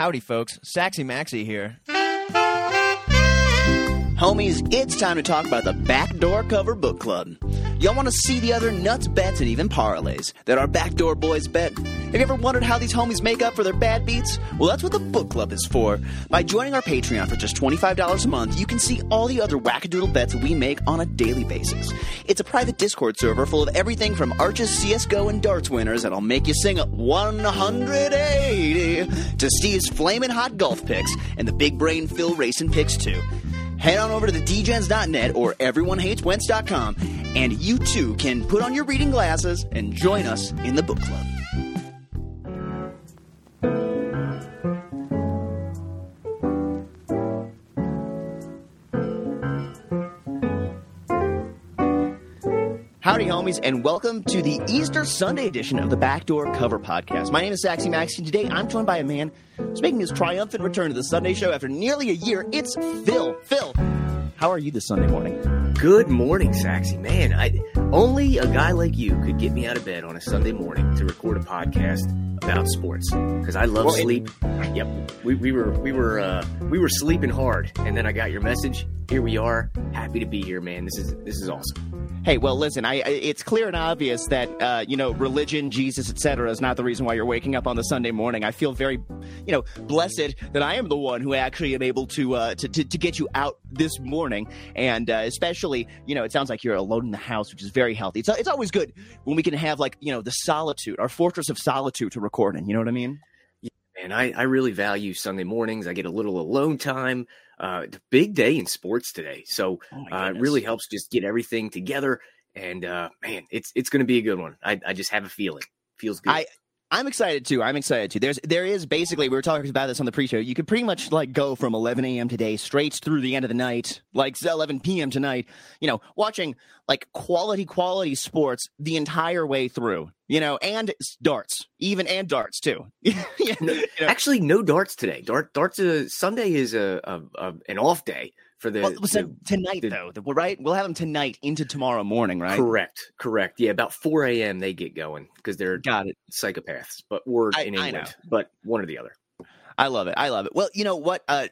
Howdy, folks. Saxy Maxie here. Homies, it's time to talk about the Backdoor Cover Book Club. Y'all want to see the other nuts bets and even parlays that our Backdoor boys bet? Have you ever wondered how these homies make up for their bad beats? Well, that's what the book club is for. By joining our Patreon for just $25 a month, you can see all the other wackadoodle bets we make on a daily basis. It's a private Discord server full of everything from Arches, CSGO, and darts winners that'll make you sing 180 to Steve's flaming hot golf picks and the big brain Phil racing picks too. Head on over to the dgens.net or everyonehateswentz.com and you too can put on your reading glasses and join us in the book club. Howdy, homies, and welcome to the Easter Sunday edition of the Backdoor Cover Podcast. My name is Saxy Max, and today I'm joined by a man who's making his triumphant return to the Sunday show after nearly a year. It's Phil. Phil, how are you this Sunday morning? Good morning, Saxy. Man, I, only a guy like you could get me out of bed on a Sunday morning to record a podcast about sports because I love Well, it- sleep. Yep, we, we were we were uh, we were sleeping hard, and then I got your message. Here we are. Happy to be here, man. This is this is awesome. Hey, well, listen, I, it's clear and obvious that uh, you know religion, Jesus, etc., is not the reason why you're waking up on the Sunday morning. I feel very, you know, blessed that I am the one who actually am able to uh, to, to to get you out this morning, and uh, especially, you know, it sounds like you're alone in the house, which is very healthy. It's it's always good when we can have like you know the solitude, our fortress of solitude to record in. You know what I mean? And I, I really value Sunday mornings. I get a little alone time. Uh, big day in sports today, so Oh uh, it really helps just get everything together. And uh, man, it's it's going to be a good one. I, I just have a feeling. Feels good. I- I'm excited too. I'm excited too. There's there is basically we were talking about this on the pre-show. You could pretty much like go from 11 a.m. today straight through the end of the night, like 11 p.m. tonight. You know, watching like quality quality sports the entire way through. You know, and darts, even and darts too. You No, know? Actually, no darts today. Dart darts. A, Sunday is a, a, a an off day for the, Well, so the- tonight the- though, the- right? We'll have them tonight into tomorrow morning, right? correct, correct. Yeah, about four a.m. they get going because they're Got it. psychopaths, but we're I- in I England. know. But one or the other. I love it. I love it. Well, you know what? Uh,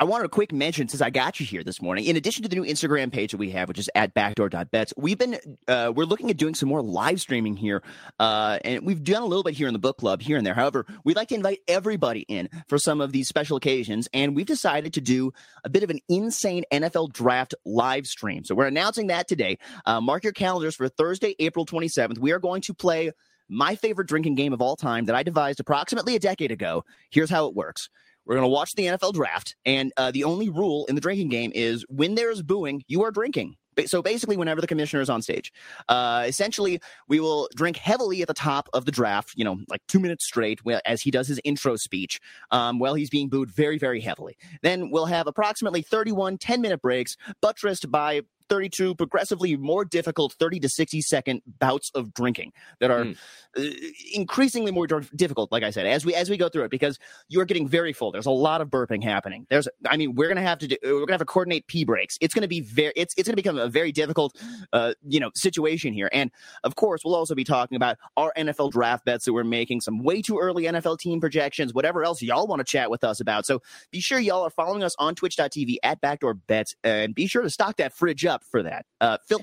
I wanted a quick mention since I got you here this morning. In addition to the new Instagram page that we have, which is at backdoor.bets, we've been uh, we're looking at doing some more live streaming here, uh, and we've done a little bit here in the book club here and there. However, we'd like to invite everybody in for some of these special occasions, and we've decided to do a bit of an insane NFL draft live stream. So we're announcing that today. Uh, mark your calendars for Thursday, April 27th. We are going to play my favorite drinking game of all time that I devised approximately a decade ago. Here's how it works. We're going to watch the NFL draft, and uh, the only rule in the drinking game is when there is booing, you are drinking. So basically, whenever the commissioner is on stage, uh, essentially, we will drink heavily at the top of the draft, you know, like two minutes straight, as he does his intro speech, um, while he's being booed very, very heavily. Then we'll have approximately 31 10 minute breaks, buttressed by 32 progressively more difficult 30 to 60 second bouts of drinking that are Mm. uh, increasingly more difficult like i said as we as we go through it because you're getting very full. There's a lot of burping happening. There's i mean we're gonna have to do we're gonna have to coordinate pee breaks. It's gonna be very it's, it's gonna become a very difficult uh you know situation here. And of course we'll also be talking about our nfl draft bets that we're making some way too early nfl team projections whatever else y'all want to chat with us about. So be sure y'all are following us on twitch.tv at backdoor bets and be sure to stock that fridge up for that uh phil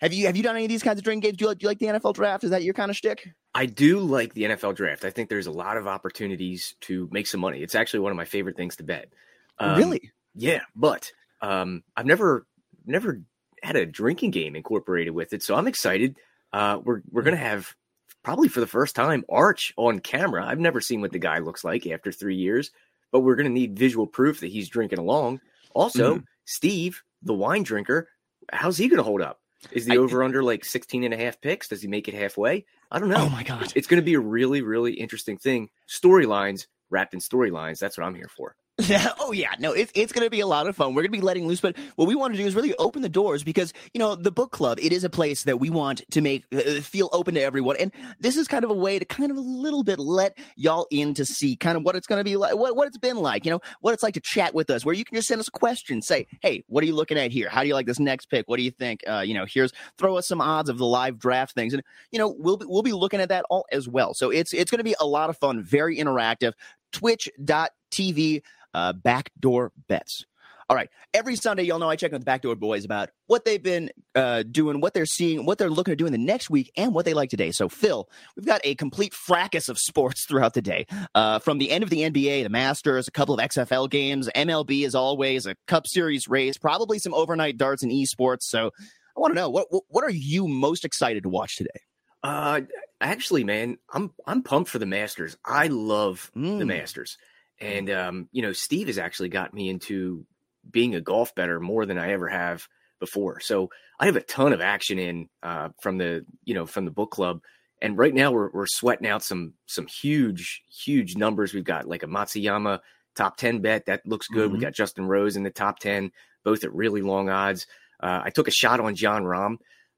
have you have you done any of these kinds of drinking games? Do you like, do you like the NFL draft? Is that your kind of shtick? I do like the NFL draft. I think there's a lot of opportunities to make some money. It's actually one of my favorite things to bet. Um, really? Yeah, but um, I've never never had a drinking game incorporated with it, so I'm excited. Uh, we're we're gonna have probably for the first time Arch on camera. I've never seen what the guy looks like after three years, but we're gonna need visual proof that he's drinking along. Also, Steve, the wine drinker, how's he gonna hold up? Is the over under like 16 and a half picks? Does he make it halfway? I don't know. Oh my god! It's going to be a really, really interesting thing. Storylines wrapped in storylines. That's what I'm here for. Yeah. Oh yeah. No, it's it's going to be a lot of fun. We're going to be letting loose, but what we want to do is really open the doors because you know the book club. It is a place that we want to make uh, feel open to everyone, and this is kind of a way to kind of a little bit let y'all in to see kind of what it's going to be like, what what it's been like. You know, what it's like to chat with us, where you can just send us a question, say, hey, what are you looking at here? How do you like this next pick? What do you think? Uh, you know, here's throw us some odds of the live draft things, and you know we'll be, we'll be looking at that all as well. So it's it's going to be a lot of fun, very interactive twitch.tv uh, backdoor bets. All right. Every Sunday, y'all know I check with the Backdoor Boys about what they've been uh, doing, what they're seeing, what they're looking to do in the next week, and what they like today. So, Phil, we've got a complete fracas of sports throughout the day. Uh, from the end of the NBA, the Masters, a couple of XFL games, MLB as always, a Cup Series race, probably some overnight darts and esports. So, I want to know what what are you most excited to watch today? Uh, actually, man, I'm I'm pumped for the Masters. I love the Mm. Masters, and um, you know, Steve has actually got me into being a golf better more than I ever have before. So I have a ton of action in uh, from the you know from the book club, and right now we're we're sweating out some some huge huge numbers. We've got like a Matsuyama top ten bet that looks good. We Mhm. got Justin Rose in the top ten, both at really long odds. Uh, I took a shot on Jon Rahm,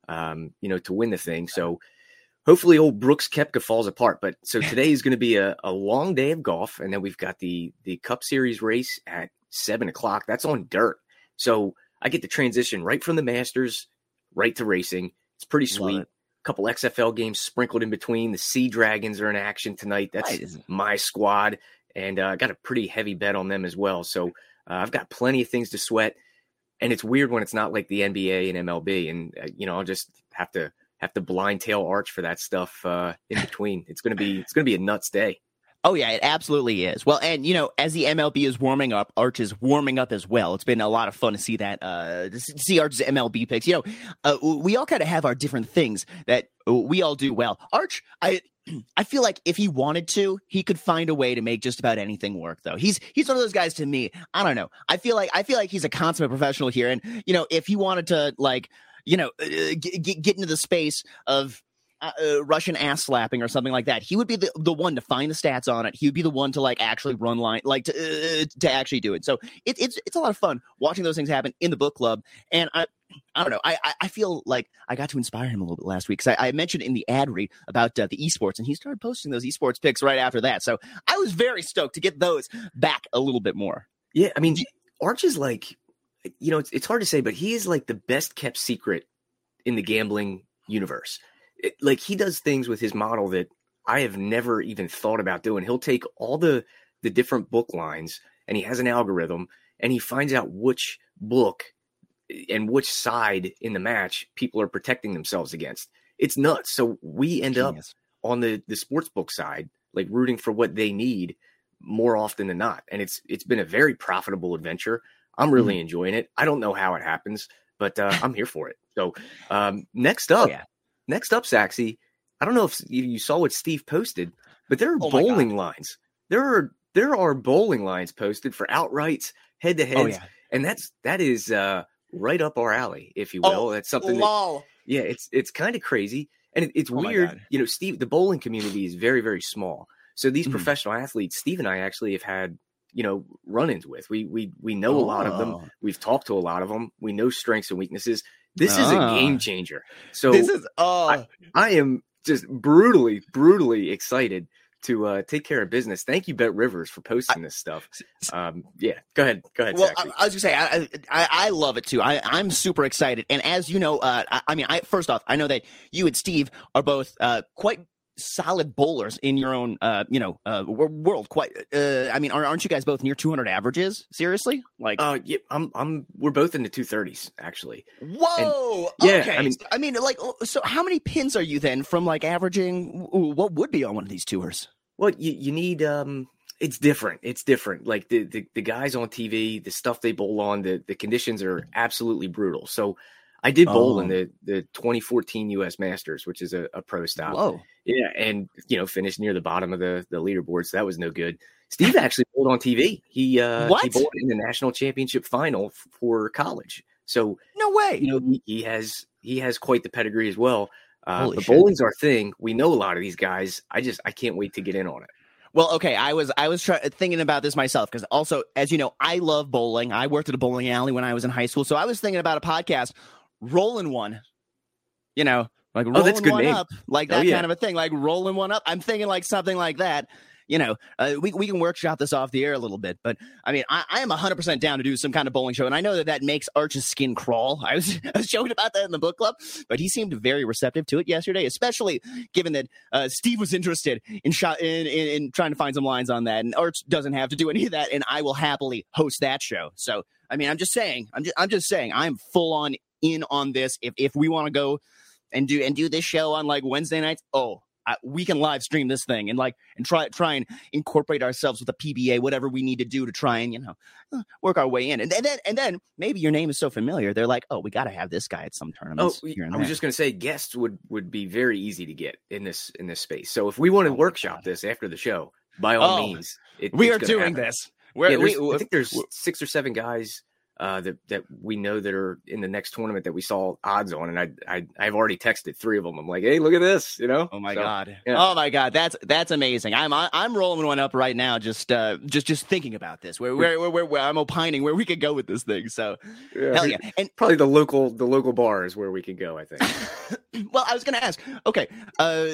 um, you know, to win the thing. So hopefully old Brooks Koepka falls apart. But so today is going to be a, a long day of golf, and then we've got the the Cup Series race at seven o'clock. That's on dirt, so I get to transition right from the Masters right to racing. It's pretty sweet. it. couple XFL games sprinkled in between. The Sea Dragons are in action tonight. That's Nice. my squad, and uh, I got a pretty heavy bet on them as well. So uh, I've got plenty of things to sweat, and it's weird when it's not like the NBA and MLB, and uh, you know I'll just have to have to blind tail arch for that stuff uh, in between. it's gonna be it's gonna be a nuts day. Oh yeah, it absolutely is. Well, and you know, as the MLB is warming up, Arch is warming up as well. It's been a lot of fun to see that. Uh, to see Arch's MLB picks. You know, uh, we all kind of have our different things that we all do well. Arch, I. I feel like if he wanted to, he could find a way to make just about anything work. Though he's he's one of those guys. To me, I don't know. I feel like I feel like he's a consummate professional here. And you know, if he wanted to, like, you know, uh, get, get into the space of uh, uh, Russian ass slapping or something like that. He would be the, the one to find the stats on it. He would be the one to like actually run line, like to uh, to actually do it. So it, it's it's a lot of fun watching those things happen in the book club. And I I don't know. I I- I feel like I got to inspire him a little bit last week because I, I mentioned in the ad read about uh, the esports, and he started posting those esports picks right after that. So I was very stoked to get those back a little bit more. Yeah, I mean, Arch is like, you know, it's, it's hard to say, but he is like the best kept secret in the gambling universe. It, like he does things with his model that I have never even thought about doing. He'll take all the the different book lines and he has an algorithm and he finds out which book and which side in the match people are protecting themselves against. It's nuts. So we end up on the the sports book side, like rooting for what they need more often than not. And it's it's been a very profitable adventure. I'm really enjoying it. I don't know how it happens, but uh, I'm here for it. So um, next up, yeah. next up, Saxy. I don't know if you saw what Steve posted, but there are Oh bowling lines. There are there are bowling lines posted for outrights, head to heads, Oh yeah. and that's that is uh, right up our alley, if you will. Oh, that's something that yeah, it's it's kind of crazy, and it, it's Oh weird. You know, Steve, the bowling community is very very small. So these Mhm. professional athletes, Steve and I actually have had you know run-ins with. We we we know a lot of them. Oh. We've talked to a lot of them. We know strengths and weaknesses. This is Ah. a game changer. So this is oh I- I am just brutally brutally excited to uh, take care of business. Thank you, BetRivers, for posting this stuff. Um, yeah, go ahead, go ahead. Well, I, I was gonna say I, I I love it too. I I'm super excited, and as you know, uh, I, I mean, I first off, I know that you and Steve are both uh, quite solid bowlers in your own uh, you know uh, world. Quite, uh, I mean, aren't you guys both near 200 averages? Seriously, like uh, yeah, I'm I'm we're both in the two thirties actually. whoa, yeah, okay. I mean- I mean, like, oh, so how many pins are you then from like averaging? What would be on one of these tours? Well, you, you need um it's different. It's different. Like the, the the guys on TV, the stuff they bowl on, the the conditions are absolutely brutal. So I did bowl in Oh. the the 2014 US Masters, which is a, a pro style. Whoa, Yeah, and you know, finished near the bottom of the the leaderboard, so that was no good. Steve actually bowled on TV. He uh he bowled in the national championship final for college. So no way. you know he, he has he has quite the pedigree as well. Uh, Holy but shit. bowling's our thing. We know a lot of these guys. I just I can't wait to get in on it. Well, okay, I was I was try- thinking about this myself because also, as you know, I love bowling. I worked at a bowling alley when I was in high school, so I was thinking about a podcast, rolling one. You know, like rolling Oh, that's good one name. up, like Oh, that yeah. kind of a thing, like rolling one up. I'm thinking like something like that. you know, uh, we we can workshop this off the air a little bit. But I mean, I, I am hundred percent down to do some kind of bowling show, and I know that that makes Arch's skin crawl. I was I was joking about that in the book club, but he seemed very receptive to it yesterday, especially given that uh, Steve was interested in shot in, in in trying to find some lines on that, and Arch doesn't have to do any of that, and I will happily host that show. So I mean, I'm just saying, I'm just I'm just saying, I'm full on in on this. If if we want to go and do and do this show on like Wednesday nights, oh, I, we can live stream this thing and like and try try and incorporate ourselves with a PBA, whatever we need to do to try and you know uh, work our way in. And, and then and then maybe your name is so familiar, they're like, oh, we got to have this guy at some tournaments. Oh, here and I was just going to say guests would would be very easy to get in this in this space. So if we want to Oh workshop this after the show, by all Oh, means, it, we are doing happen. this. We're, Yeah, we, I think there's six or seven guys uh, that that we know that are in the next tournament that we saw odds on, and I I I've already texted three of them. I'm like, hey, look at this, you know? Oh my So, god! yeah. Oh my god! That's that's amazing. I'm I'm rolling one up right now. Just uh just just thinking about this. Where where where, where, where I'm opining where we could go with this thing. So Yeah. hell yeah! And Probably the local the local bar is where we could go. I think. well, I was going to ask. Okay, uh,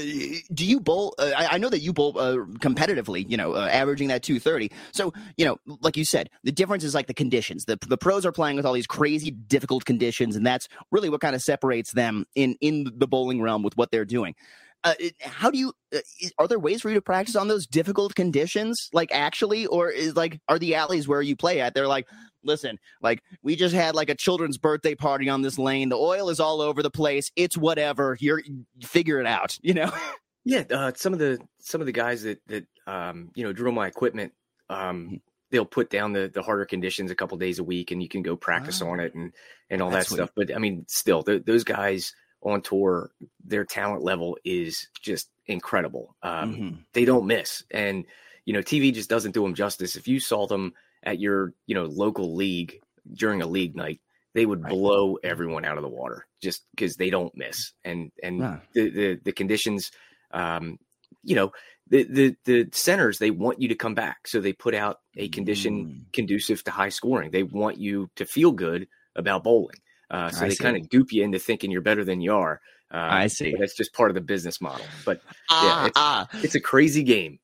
do you bowl? Uh, I, I know that you bowl uh, competitively. You know, uh, averaging that two thirty. So you know, like you said, the difference is like the conditions. The the pros are playing with all these crazy difficult conditions, and that's really what kind of separates them in in the bowling realm with what they're doing. Uh, how do you? Uh, are there ways for you to practice on those difficult conditions, like actually, or is like are the alleys where you play at? They're like, listen, like we just had like a children's birthday party on this lane. The oil is all over the place. It's whatever. You're figure it out. You know. Yeah, uh, some of the some of the guys that that um, you know drill my equipment, um, they'll put down the the harder conditions a couple days a week, and you can go practice Ah. on it and and all That's that stuff. But I mean, still, th- those guys on tour, their talent level is just incredible. Um, Mhm. They don't miss, and you know, TV just doesn't do them justice. If you saw them at your you know local league during a league night. They would Right. blow everyone out of the water just because they don't miss, and and Yeah. the, the the conditions um, you know, the, the the centers they want you to come back, so they put out a condition Mm. conducive to high scoring. They want you to feel good about bowling, uh, so I they kind of dupe you into thinking you're better than you are. Uh, I see. That's just part of the business model, but Ah, it's- ah. it's a crazy game.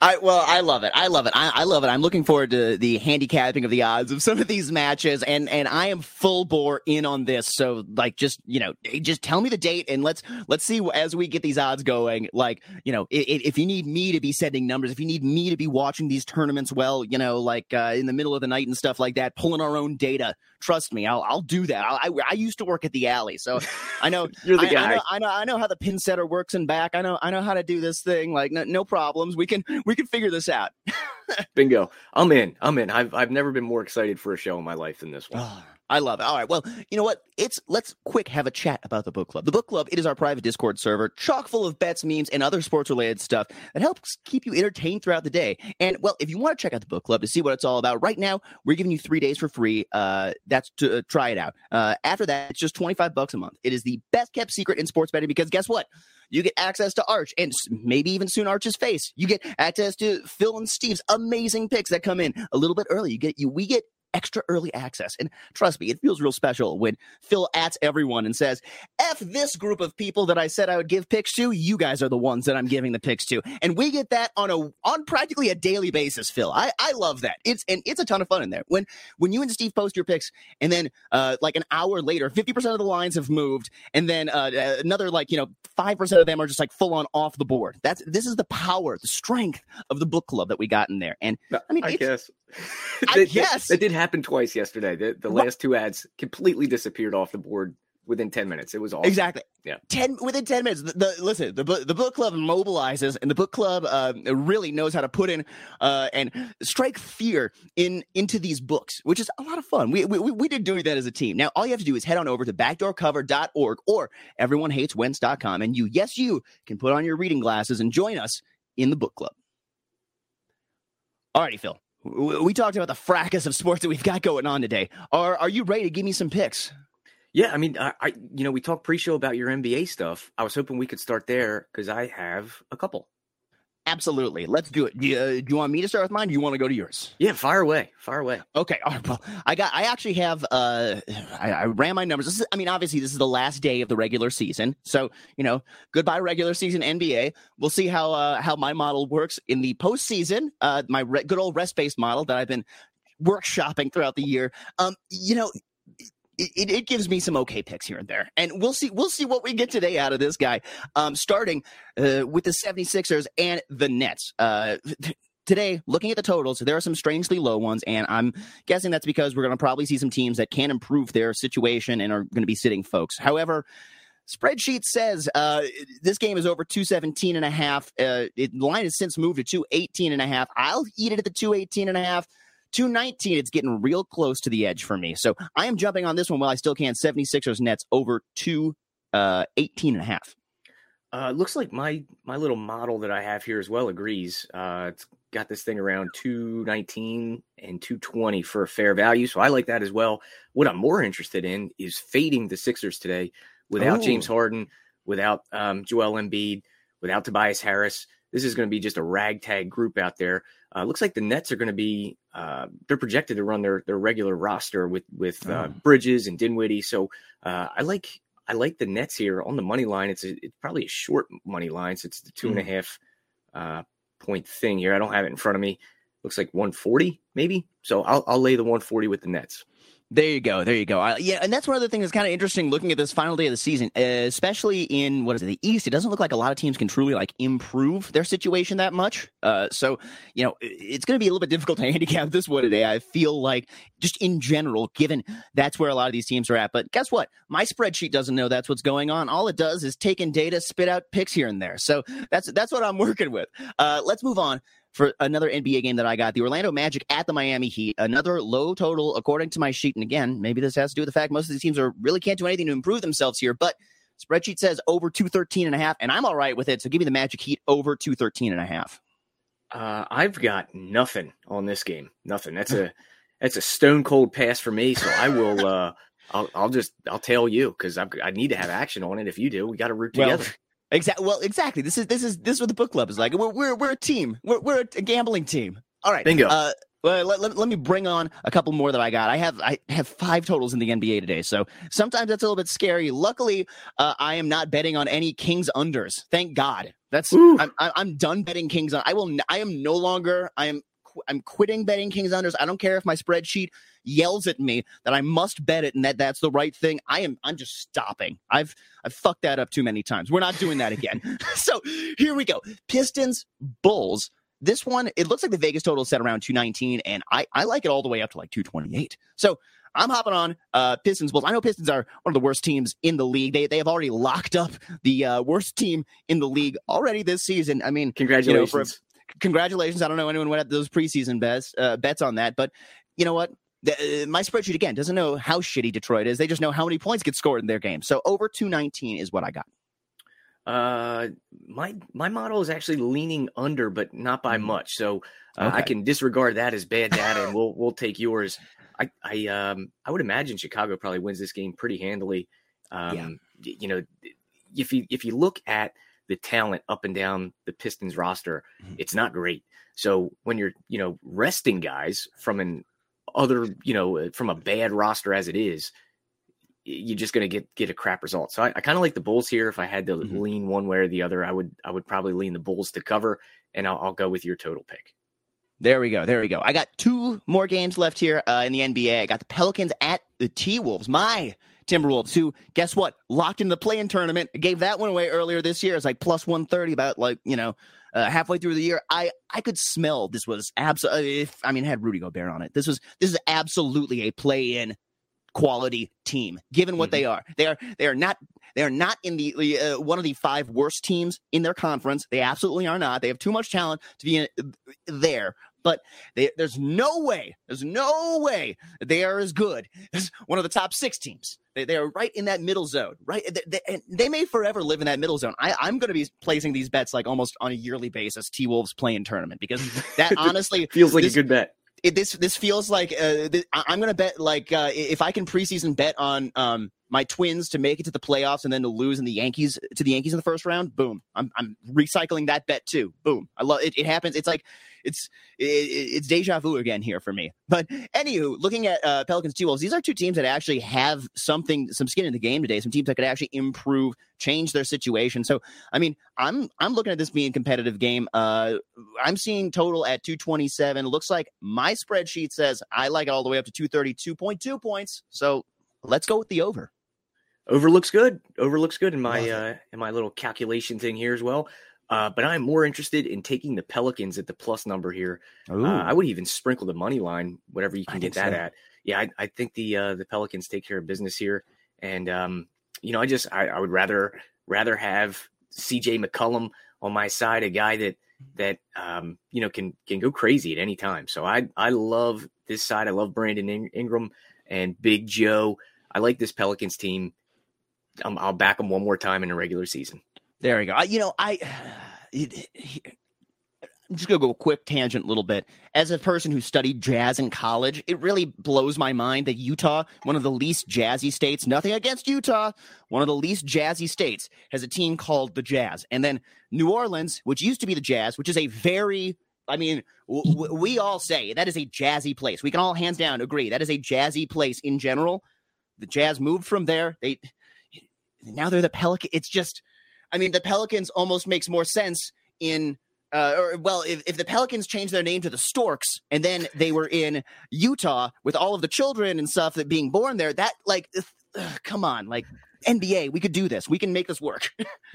I well, I love it. I love it. I, I love it. I'm looking forward to the handicapping of the odds of some of these matches, and and I am full bore in on this. So like, just you know, just tell me the date, and let's let's see as we get these odds going. Like, you know, if, if you need me to be sending numbers, if you need me to be watching these tournaments, well, you know, like uh, in the middle of the night and stuff like that, pulling our own data. Trust me, I'll I'll do that. I I, I used to work at the alley, so I know You're the I, guy. I know, I know, I know how the pin setter works and back. I know, I know how to do this thing. Like, no, no problems. We can, we can figure this out. Bingo. I'm in. I'm in. I've I've never been more excited for a show in my life than this one. Oh, I love it. All right. Well, you know what? It's let's quick have a chat about the book club. The book club, it is our private Discord server, chock full of bets, memes, and other sports related stuff that helps keep you entertained throughout the day. And well, if you want to check out the book club to see what it's all about, right now we're giving you three days for free. Uh, that's to uh, try it out. Uh, after that, it's just twenty five bucks a month. It is the best kept secret in sports betting because guess what? You get access to Arch and maybe even soon Arch's face. You get access to Phil and Steve's amazing picks that come in a little bit early. You get you we get extra early access. And trust me, it feels real special when Phil ats everyone and says, F this group of people that I said I would give picks to, you guys are the ones that I'm giving the picks to. And we get that on a on practically a daily basis, Phil. I, I love that. It's and it's a ton of fun in there. When when you and Steve post your picks and then uh like an hour later, 50% of the lines have moved, and then uh another like, you know, 5% of them are just like full on off the board. That's this is the power, the strength of the book club that we got in there. And I mean, I guess. I That- that- that did happen twice yesterday. The, the What? last two ads completely disappeared off the board within ten minutes. It was awesome. Exactly. Yeah. Ten within ten minutes. The, the listen, the book the book club mobilizes, and the book club uh, really knows how to put in uh, and strike fear in into these books, which is a lot of fun. We we we did do that as a team. Now all you have to do is head on over to backdoorcover.org or everyonehateswentz.com, and you, yes, you can put on your reading glasses and join us in the book club. Alrighty, Phil. We talked about the fracas of sports that we've got going on today. Are are you ready to give me some picks? Yeah, I mean, I, I you know, we talked pre-show about your NBA stuff. I was hoping we could start there because I have a couple. Absolutely. Let's do it. Do you, uh, do you want me to start with mine? Do you want to go to yours? Yeah, fire away, fire away. Okay. All right, well, I got. I actually have. Uh, I, I ran my numbers. This is, I mean, obviously, this is the last day of the regular season, so you know, goodbye regular season NBA. We'll see how uh, how my model works in the postseason. Uh, my re- good old rest based model that I've been workshopping throughout the year. Um, you know, it, it, gives me some okay picks here and there. And we'll see we'll see what we get today out of this guy. Um, starting uh, with the 76ers and the Nets. Uh, today, looking at the totals, there are some strangely low ones, and I'm guessing that's because we're going to probably see some teams that can improve their situation and are going to be sitting folks. However, spreadsheet says uh, this game is over 217 and a half. Uh, it, the line has since moved to 218 and a half. I'll eat it at the 218 and a half. 219, it's getting real close to the edge for me. So I am jumping on this one while I still can. 76ers Nets over 218 uh, and a half. Uh, looks like my my little model that I have here as well agrees. Uh, it's got this thing around 219 and 220 for a fair value, so I like that as well. What I'm more interested in is fading the Sixers today without James oh. Harden, without um, Joel Embiid, without Tobias Harris. This is going to be just a ragtag group out there. Uh, looks like the Nets are going to be uh, they're projected to run their their regular roster with with uh, oh. Bridges and Dinwiddie. So uh, I like I like the Nets here on the money line. It's a, it's probably a short money line. So it's the two mm. and a hmm. half uh, point thing here. I don't have it in front of me. Looks like 140 maybe. So I'll I'll lay the 140 with the Nets. There you go. There you go. Uh, yeah, and that's one of the things that's kind of interesting looking at this final day of the season, especially in what is it, the East. It doesn't look like a lot of teams can truly like improve their situation that much. Uh, so you know, it's going to be a little bit difficult to handicap this one today. I feel like just in general, given that's where a lot of these teams are at. But guess what? My spreadsheet doesn't know that's what's going on. All it does is take in data, spit out picks here and there. So that's that's what I'm working with. Uh, let's move on for another NBA game that I got. The Orlando Magic at the Miami Heat. Another low total, according to my sheet. And again, maybe this has to do with the fact most of these teams are really can't do anything to improve themselves here. But spreadsheet says over 213 and a half, and I'm all right with it. So give me the Magic Heat over 213 and a half. Uh, I've got nothing on this game. Nothing. That's a that's a stone cold pass for me. So I will. Uh, I'll, I'll just I'll tell you because I need to have action on it. If you do, we got to root together. Exactly. Well, exactly. This is this is this is what the book club is like. We're we're, we're a team. We're we're a gambling team. All right. Bingo. Uh, well, let, let, let, me bring on a couple more that I got. I have I have five totals in the NBA today, so sometimes that's a little bit scary. Luckily, uh, I am not betting on any Kings unders. Thank God. That's I'm, I'm done betting Kings. On. I will. I am no longer. I am I'm quitting betting Kings unders. I don't care if my spreadsheet yells at me that I must bet it and that that's the right thing. I am I'm just stopping. I've I've fucked that up too many times. We're not doing that again. so here we go. Pistons Bulls. This one, it looks like the Vegas total is set around 219, and I, I like it all the way up to like 228. So I'm hopping on uh, Pistons Bulls. I know Pistons are one of the worst teams in the league. They they have already locked up the uh, worst team in the league already this season. I mean, congratulations. You know, congratulations. I don't know anyone went at those preseason bets uh, bets on that, but you know what? The, uh, my spreadsheet again doesn't know how shitty Detroit is. They just know how many points get scored in their game. So over 219 is what I got. Uh, my my model is actually leaning under, but not by mm. much. So uh, okay. I can disregard that as bad data, and we'll we'll take yours. I I um I would imagine Chicago probably wins this game pretty handily. Um, yeah. you know, if you if you look at the talent up and down the Pistons roster, mm-hmm. it's not great. So when you're, you know, resting guys from an other, you know, uh, from a bad roster as it is, you're just going to get get a crap result. So I, I kind of like the Bulls here. If I had to mm-hmm. lean one way or the other, I would I would probably lean the Bulls to cover, and I'll, I'll go with your total pick. There we go. There we go. I got two more games left here uh, in the NBA. I got the Pelicans at the T Wolves. My Timberwolves, who guess what, locked in the play-in tournament. gave that one away earlier this year. It's like plus one thirty, about like you know, uh, halfway through the year. I I could smell this was absolutely. If I mean, had Rudy Gobert on it, this was this is absolutely a play-in quality team. Given what mm-hmm. they are, they are they are not they are not in the uh, one of the five worst teams in their conference. They absolutely are not. They have too much talent to be in, there but they, there's no way, there's no way they are as good as one of the top six teams. They, they are right in that middle zone, right? They, they, they may forever live in that middle zone. I, I'm going to be placing these bets like almost on a yearly basis. T Wolves play-in tournament because that honestly feels like this, a good bet. It, this this feels like uh, this, I'm going to bet like uh, if I can preseason bet on um my Twins to make it to the playoffs and then to lose in the Yankees to the Yankees in the first round. Boom. I'm I'm recycling that bet too. Boom. I love it. It happens. It's like it's it, it's deja vu again here for me. But anywho, looking at uh, Pelicans T Wolves, these are two teams that actually have something, some skin in the game today. Some teams that could actually improve, change their situation. So, I mean, I'm I'm looking at this being competitive game. Uh, I'm seeing total at 227. Looks like my spreadsheet says I like it all the way up to 232.2 points. So let's go with the over. Over looks good. Overlooks good in my uh, in my little calculation thing here as well. Uh, but I'm more interested in taking the Pelicans at the plus number here. Uh, I would even sprinkle the money line, whatever you can get that so. at. Yeah, I, I think the uh, the Pelicans take care of business here, and um, you know, I just I, I, would rather rather have C.J. McCollum on my side, a guy that that um, you know can can go crazy at any time. So I I love this side. I love Brandon Ingram and Big Joe. I like this Pelicans team. Um, I'll back them one more time in a regular season. There we go. I, you know, I. I'm just gonna go a quick tangent, a little bit. As a person who studied jazz in college, it really blows my mind that Utah, one of the least jazzy states, nothing against Utah, one of the least jazzy states, has a team called the Jazz, and then New Orleans, which used to be the Jazz, which is a very I mean, w- we all say that is a jazzy place. We can all hands down agree that is a jazzy place in general. The Jazz moved from there. They now they're the Pelican. It's just I mean, the Pelicans almost makes more sense in uh, or well, if, if the Pelicans changed their name to the Storks and then they were in Utah with all of the children and stuff that being born there, that like, ugh, come on, like NBA, we could do this. We can make this work.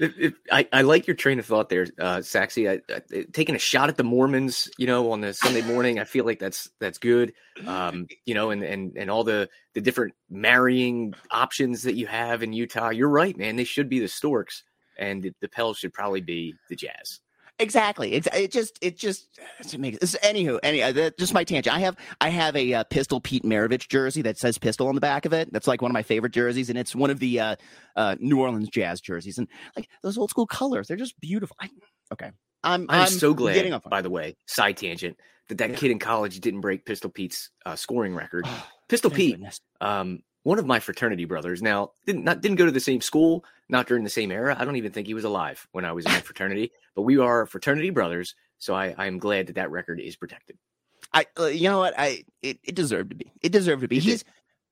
I, I like your train of thought there, uh, Saxy. I, I, taking a shot at the Mormons, you know, on the Sunday morning. I feel like that's that's good. Um, you know, and and and all the the different marrying options that you have in Utah. You're right, man. They should be the Storks and the, the Pels should probably be the Jazz. Exactly. It just it just it makes this anywho any uh, just my tangent. I have I have a uh, Pistol Pete Maravich jersey that says Pistol on the back of it. That's like one of my favorite jerseys, and it's one of the uh, uh, New Orleans Jazz jerseys. And like those old school colors, they're just beautiful. I, okay, I'm I'm, I'm so glad. By the way, side tangent that that yeah. kid in college didn't break Pistol Pete's uh, scoring record. Pistol Pete, um, one of my fraternity brothers. Now didn't not didn't go to the same school, not during the same era. I don't even think he was alive when I was in my fraternity. But we are fraternity brothers, so I I am glad that that record is protected. I uh, you know what I it, it deserved to be. It deserved to be. It He's did.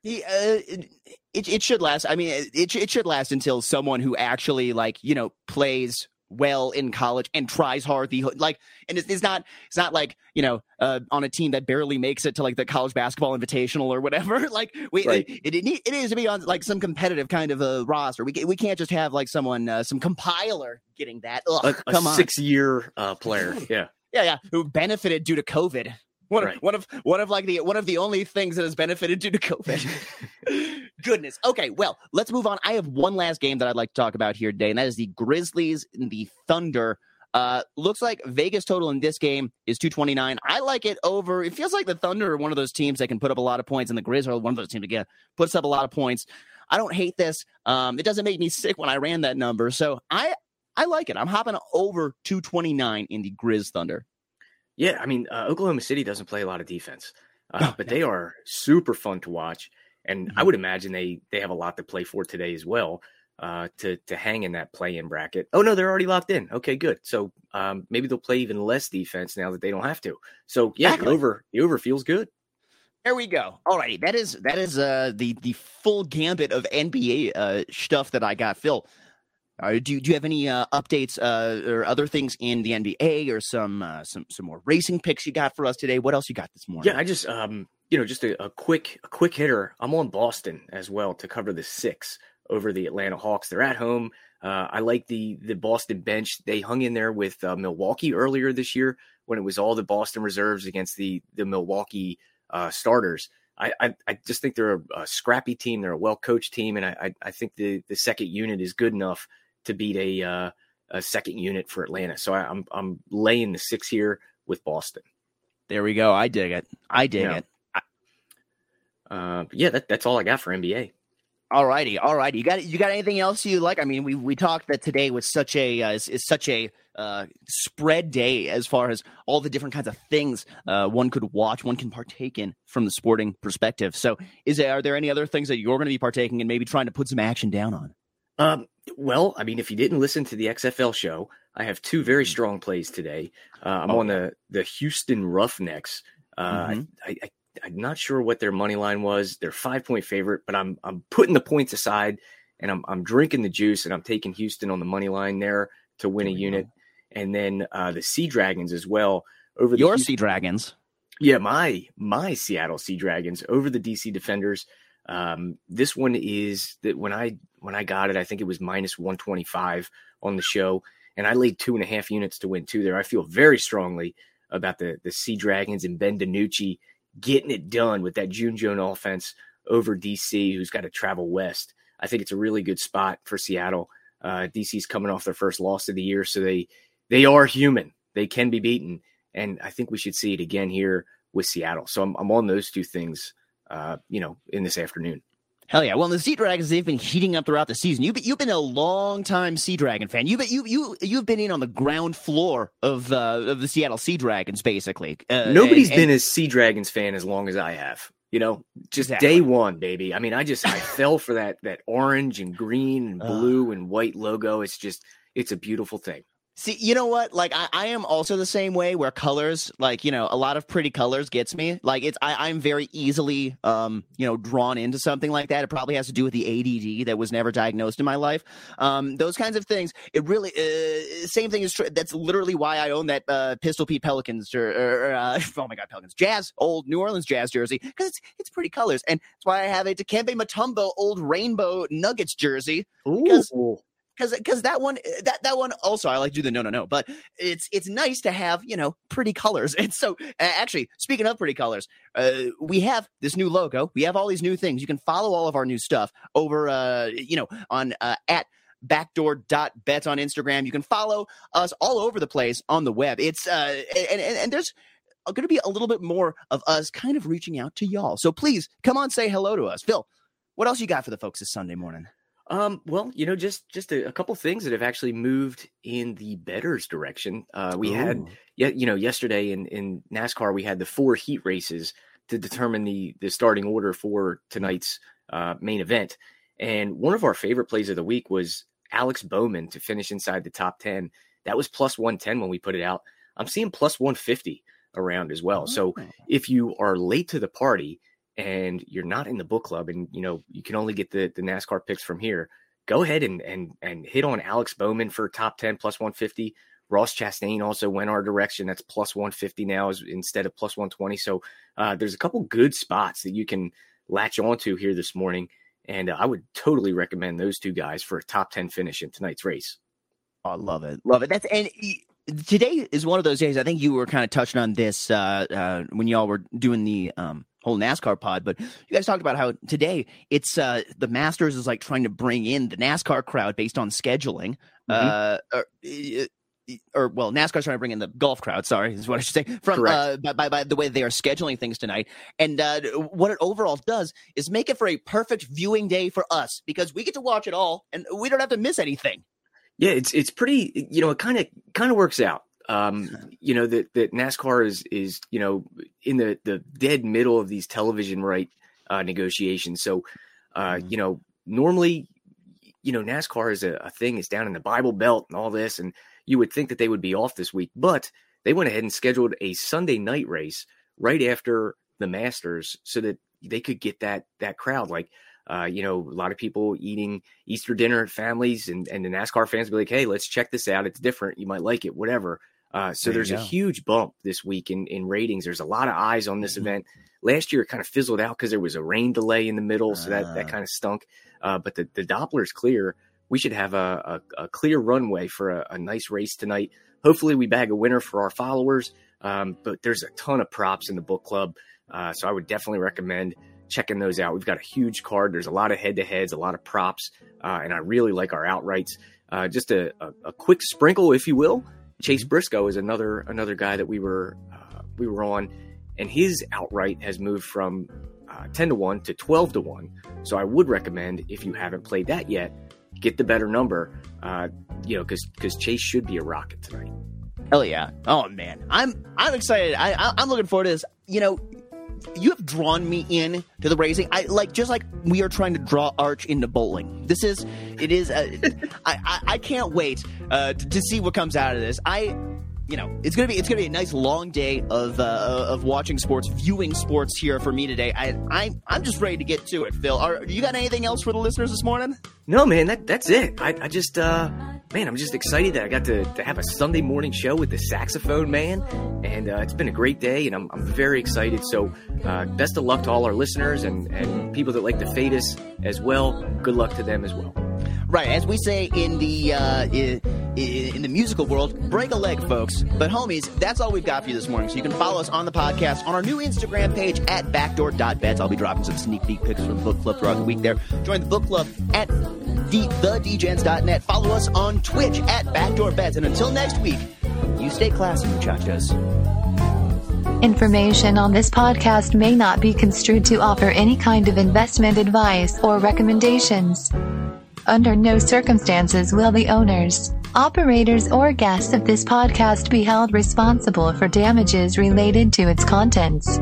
he uh it, it it should last. I mean it it should last until someone who actually like you know plays well in college and tries hard. The like, and it's, it's not it's not like you know uh, on a team that barely makes it to like the college basketball invitational or whatever. like we right. it, it, it needs to be on like some competitive kind of a roster. We we can't just have like someone uh, some compiler getting that. Ugh, a, come a on, six year uh, player. Yeah, yeah, yeah, who benefited due to COVID. One, right. one of one of like the one of the only things that has benefited due to COVID. Goodness. Okay, well, let's move on. I have one last game that I'd like to talk about here today, and that is the Grizzlies and the Thunder. Uh, looks like Vegas total in this game is 229. I like it over. It feels like the Thunder are one of those teams that can put up a lot of points, and the Grizz are one of those teams again puts up a lot of points. I don't hate this. Um, it doesn't make me sick when I ran that number, so I I like it. I'm hopping over 229 in the Grizz Thunder. Yeah, I mean, uh, Oklahoma City doesn't play a lot of defense, uh, but they are super fun to watch, and mm-hmm. I would imagine they they have a lot to play for today as well. Uh, to to hang in that play in bracket. Oh no, they're already locked in. Okay, good. So um, maybe they'll play even less defense now that they don't have to. So yeah, exactly. the over the over feels good. There we go. All righty, that is that is uh, the the full gambit of NBA uh, stuff that I got. Phil, uh, do, do you have any uh, updates uh, or other things in the NBA or some uh, some some more racing picks you got for us today? What else you got this morning? Yeah, I just um you know just a, a quick a quick hitter. I'm on Boston as well to cover the six over the Atlanta Hawks. They're at home. Uh, I like the the Boston bench. They hung in there with uh, Milwaukee earlier this year when it was all the Boston reserves against the the Milwaukee starters. I, I, I, just think they're a, a, scrappy team. They're a well coached team, and I, I, think the the second unit is good enough to beat a uh, a second unit for Atlanta. So I, am I'm, I'm laying the six here with Boston. There we go. I dig it. I dig it. Uh, yeah, that, that's all I got for NBA. All righty, all righty. You got you got anything else you like? I mean, we we talked that today was such a uh, is, is such a uh, spread day as far as all the different kinds of things uh, one could watch, one can partake in from the sporting perspective. So, is there, are there any other things that you're going to be partaking in, maybe trying to put some action down on? Um, well, I mean, if you didn't listen to the XFL show, I have two very Mm-hmm. strong plays today. Uh, I'm Oh, on the the Houston Roughnecks. Uh, Mhm. I, I, I'm not sure what their money line was. They're five point favorite, but I'm I'm putting the points aside and I'm I'm drinking the juice and I'm taking Houston on the money line there to win a unit, and then uh, the Sea Dragons as well over the Your Houston- Sea Dragons. yeah, my my Seattle Sea Dragons over the DC Defenders. Um, this one is that when I when I got it, I think it was minus one twenty five on the show, and I laid two and a half units to win two there. I feel very strongly about the the Sea Dragons and Ben DiNucci getting it done with that June Jones offense over DC, who's got to travel west. I think it's a really good spot for Seattle. Uh, DC's coming off their first loss of the year, so they they are human. They can be beaten, and I think we should see it again here with Seattle. So I'm, I'm on those two things, uh, you know, in this afternoon. Hell yeah! Well, the Sea Dragons they've been heating up throughout the season. You've been, you've been a long time Sea Dragon fan. You've been, you you you've been in on the ground floor of uh, of the Seattle Sea Dragons, basically. Uh, Nobody's and- been and- a Sea Dragons fan as long as I have. You know, just Exactly. day one, baby. I mean, I just I fell for that that orange and green and Ugh. blue and white logo. It's just it's a beautiful thing. See, you know what? Like, I, I am also the same way. Where colors, like, you know, a lot of pretty colors gets me. Like, it's I, I'm very easily, um, you know, drawn into something like that. It probably has to do with the ADD that was never diagnosed in my life. Um, those kinds of things. It really, uh, same thing is true. That's literally why I own that uh, Pistol Pete Pelicans or, or uh, oh my god, Pelicans Jazz, old New Orleans Jazz jersey because it's it's pretty colors, and that's why I have a Dikembe Mutombo old rainbow Nuggets jersey Ooh. Because because that one uh, that that one also I like to do the no no no, but it's it's nice to have you know pretty colors. And so actually, speaking of pretty colors, uh, we have this new logo. We have all these new things. You can follow all of our new stuff over uh, you know on uh, at backdoor.bets on Instagram. You can follow us all over the place on the web. It's uh and and, and there's going to be a little bit more of us kind of reaching out to y'all. So please come on, say hello to us, Phil. What else you got for the folks this Sunday morning? Um, well, you know, just just a, a couple things that have actually moved in the betters direction. Uh, we had yeah, you know, yesterday in in NASCAR we had the four heat races to determine the the starting order for tonight's uh, main event. And one of our favorite plays of the week was Alex Bowman to finish inside the top ten. That was plus one ten when we put it out. I'm seeing plus one fifty around as well. So Oh. if you are late to the party and you're not in the book club and you know you can only get the, the NASCAR picks from here, go ahead and and and hit on Alex Bowman for top 10 plus 150. Ross Chastain also went our direction. That's plus 150 now is instead of plus 120. So uh, there's a couple good spots that you can latch onto here this morning. And uh, I would totally recommend those two guys for a top 10 finish in tonight's race. Oh, I love it, love it. That's and today is one of those days. I think you were kind of touching on this uh, uh, when y'all were doing the um, whole NASCAR pod, but you guys talked about how today it's uh, the Masters is like trying to bring in the NASCAR crowd based on scheduling. Uh, or, or well, NASCAR's trying to bring in the golf crowd. Sorry, is what I should say. From uh, by, by by the way they are scheduling things tonight, and uh, what it overall does is make it for a perfect viewing day for us because we get to watch it all and we don't have to miss anything. Yeah, it's it's pretty. You know, it kind of kind of works out. Um, you know that that NASCAR is is you know in the the dead middle of these television right uh, negotiations. So, uh, Mhm. you know, normally, you know, NASCAR is a, a thing. It's down in the Bible Belt and all this, and you would think that they would be off this week, but they went ahead and scheduled a Sunday night race right after the Masters so that they could get that that crowd like. Uh, you know, a lot of people eating Easter dinner at families, and, and the NASCAR fans be like, "Hey, let's check this out. It's different. You might like it. Whatever." Uh, so There there's a huge bump this week in in ratings. There's a lot of eyes on this Mhm. event. Last year, it kind of fizzled out because there was a rain delay in the middle, so that that Ah. kind of stunk. Uh, but the the Doppler's clear. We should have a a, a clear runway for a, a nice race tonight. Hopefully, we bag a winner for our followers. Um, but there's a ton of props in the book club, uh, so I would definitely recommend checking those out. We've got a huge card. There's a lot of head to heads, a lot of props, uh, and I really like our outrights. Uh, just a, a quick sprinkle, if you will. Chase Briscoe is another another guy that we were uh, we were on, and his outright has moved from uh, 10 to 1 to 12 to 1. So I would recommend, if you haven't played that yet, get the better number, uh, you know, because because Chase should be a rocket tonight. Hell yeah! Oh man, I'm I'm excited. I, I I'm looking forward to this. You know, you have drawn me in to the racing. I like just like we are trying to draw Arch into bowling. This is it is. Uh, I, I I can't wait uh, to, to see what comes out of this. I you know, it's gonna be it's gonna be a nice long day of uh, of watching sports, viewing sports here for me today. I I I'm just ready to get to it. Phil, are you got anything else for the listeners this morning? No, man, that that's it. I, I just uh man, I'm just excited that I got to, to have a Sunday morning show with the saxophone man, and uh, it's been a great day, and I'm, I'm very excited. So, uh, best of luck to all our listeners and, and people that like the fade us as well. Good luck to them as well. Right, as we say in the uh, in the musical world, break a leg, folks. But homies, that's all we've got for you this morning. So you can follow us on the podcast on our new Instagram page at backdoor.bets. I'll be dropping some sneak peek pics from the book club throughout the week there. Join the book club at the, thedgens.net. Follow us on Twitch at backdoorbets. And until next week, you stay classy, muchachos. Information on this podcast may not be construed to offer any kind of investment advice or recommendations. Under no circumstances will the owners, operators, or guests of this podcast be held responsible for damages related to its contents.